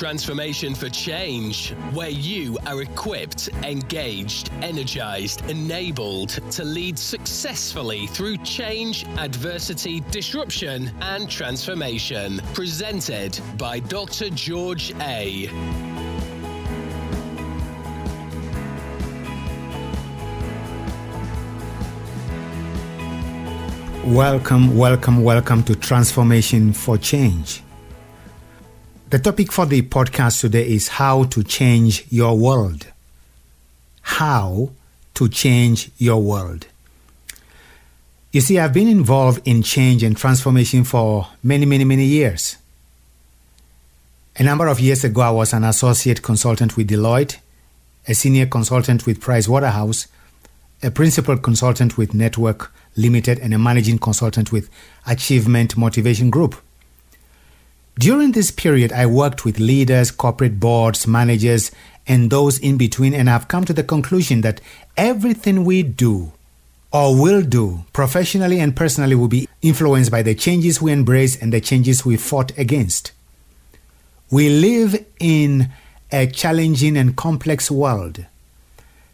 Transformation for Change, where you are equipped, engaged, energized, enabled to lead successfully through change, adversity, disruption, and transformation. Presented by Dr. George A. Welcome, welcome, welcome to Transformation for Change. The topic for the podcast today is how to change your world. How to change your world. You see, I've been involved in change and transformation for many, many, many years. A number of years ago, I was an associate consultant with Deloitte, a senior consultant with Price Waterhouse, a principal consultant with Network Limited, and a managing consultant with Achievement Motivation Group. During this period, I worked with leaders, corporate boards, managers, and those in between, and I've come to the conclusion that everything we do or will do professionally and personally will be influenced by the changes we embrace and the changes we fought against. We live in a challenging and complex world.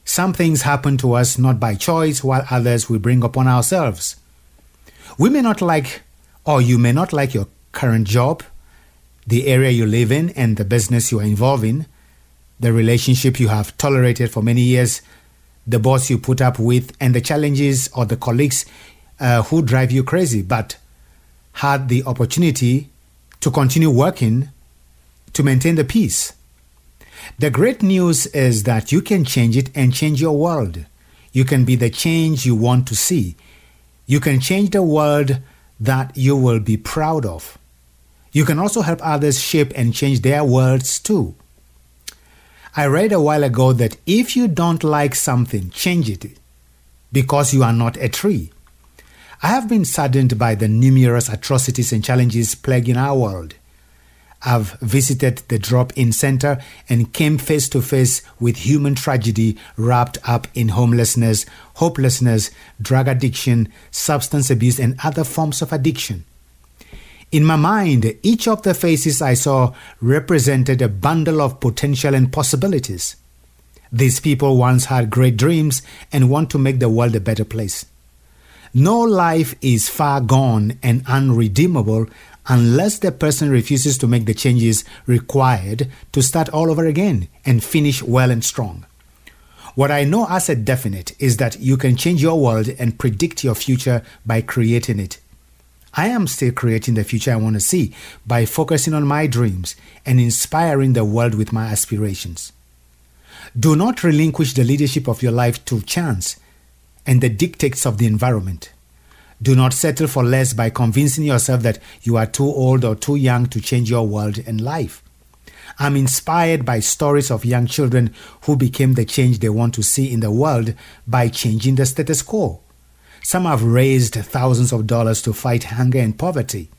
Some things happen to us not by choice, while others we bring upon ourselves. We may not like, or you may not like your current job, the area you live in and the business you are involved in, the relationship you have tolerated for many years, the boss you put up with, and the challenges or the colleagues uh, who drive you crazy, but had the opportunity to continue working to maintain the peace. The great news is that you can change it and change your world. You can be the change you want to see. You can change the world that you will be proud of. You can also help others shape and change their worlds too. I read a while ago that if you don't like something, change it because you are not a tree. I have been saddened by the numerous atrocities and challenges plaguing our world. I've visited the drop in center and came face to face with human tragedy wrapped up in homelessness, hopelessness, drug addiction, substance abuse, and other forms of addiction. In my mind, each of the faces I saw represented a bundle of potential and possibilities. These people once had great dreams and want to make the world a better place. No life is far gone and unredeemable unless the person refuses to make the changes required to start all over again and finish well and strong. What I know as a definite is that you can change your world and predict your future by creating it. I am still creating the future I want to see by focusing on my dreams and inspiring the world with my aspirations. Do not relinquish the leadership of your life to chance and the dictates of the environment. Do not settle for less by convincing yourself that you are too old or too young to change your world and life. I'm inspired by stories of young children who became the change they want to see in the world by changing the status quo. Some have raised thousands of dollars to fight hunger and poverty,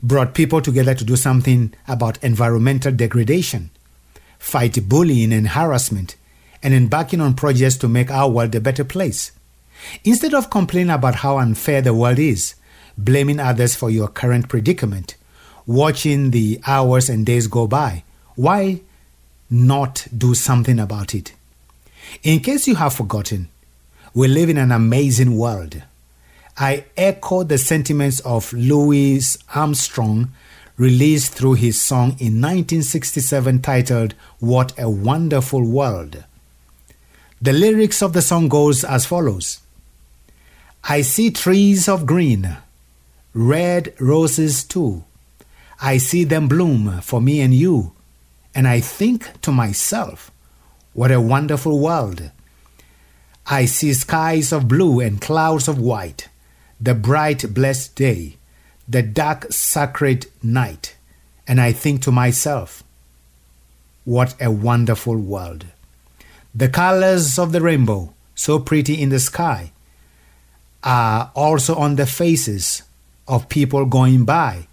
brought people together to do something about environmental degradation, fight bullying and harassment, and embarking on projects to make our world a better place. Instead of complaining about how unfair the world is, blaming others for your current predicament, watching the hours and days go by, why not do something about it? In case you have forgotten, we live in an amazing world. I echo the sentiments of Louis Armstrong, released through his song in 1967 titled What a Wonderful World. The lyrics of the song goes as follows. I see trees of green, red roses too. I see them bloom for me and you, and I think to myself, what a wonderful world. I see skies of blue and clouds of white, the bright, blessed day, the dark, sacred night, and I think to myself, what a wonderful world. The colors of the rainbow, so pretty in the sky, are also on the faces of people going by.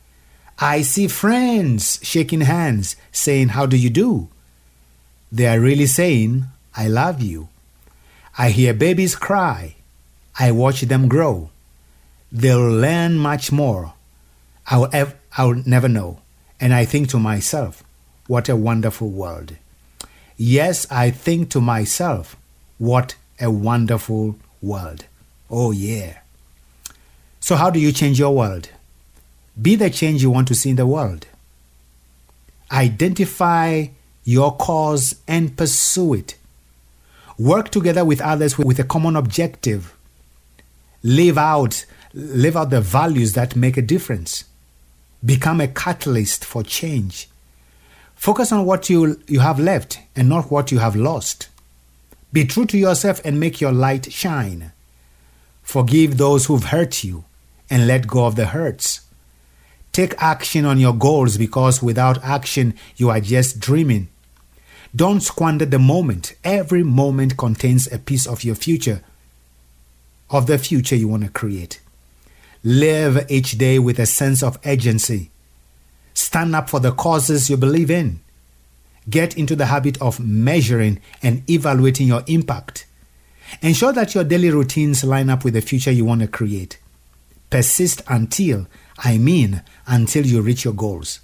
I see friends shaking hands, saying, How do you do? They are really saying, I love you. I hear babies cry. I watch them grow. They'll learn much more. I'll, ev- I'll never know. And I think to myself, what a wonderful world. Yes, I think to myself, what a wonderful world. Oh, yeah. So, how do you change your world? Be the change you want to see in the world. Identify your cause and pursue it. Work together with others with a common objective. Live out, live out the values that make a difference. Become a catalyst for change. Focus on what you, you have left and not what you have lost. Be true to yourself and make your light shine. Forgive those who've hurt you and let go of the hurts. Take action on your goals because without action, you are just dreaming. Don't squander the moment. Every moment contains a piece of your future, of the future you want to create. Live each day with a sense of urgency. Stand up for the causes you believe in. Get into the habit of measuring and evaluating your impact. Ensure that your daily routines line up with the future you want to create. Persist until, I mean, until you reach your goals.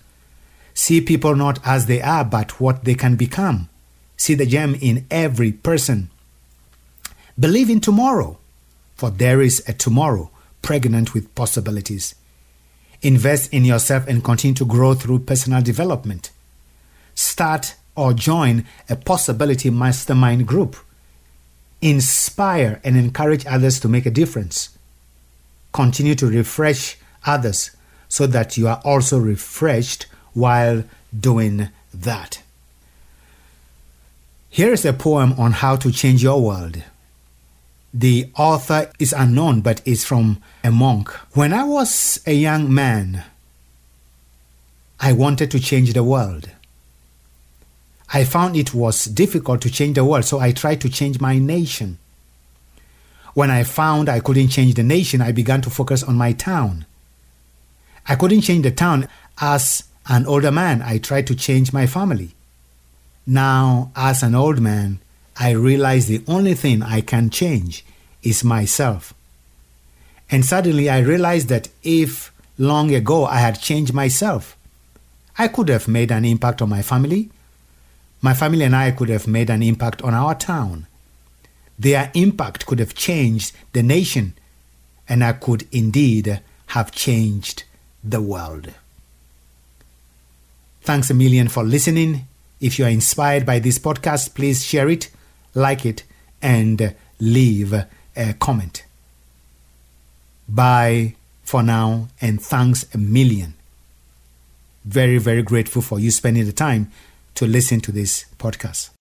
See people not as they are, but what they can become. See the gem in every person. Believe in tomorrow, for there is a tomorrow pregnant with possibilities. Invest in yourself and continue to grow through personal development. Start or join a possibility mastermind group. Inspire and encourage others to make a difference. Continue to refresh others so that you are also refreshed while doing that. Here is a poem on how to change your world. The author is unknown but is from a monk. When I was a young man, I wanted to change the world. I found it was difficult to change the world, so I tried to change my nation. When I found I couldn't change the nation, I began to focus on my town. I couldn't change the town. As an older man, I tried to change my family. Now, as an old man, I realize the only thing I can change is myself. And suddenly I realized that if long ago I had changed myself, I could have made an impact on my family. My family and I could have made an impact on our town. Their impact could have changed the nation, and I could indeed have changed the world. Thanks a million for listening. If you are inspired by this podcast, please share it, like it, and leave a comment. Bye for now, and thanks a million. Very, very grateful for you spending the time to listen to this podcast.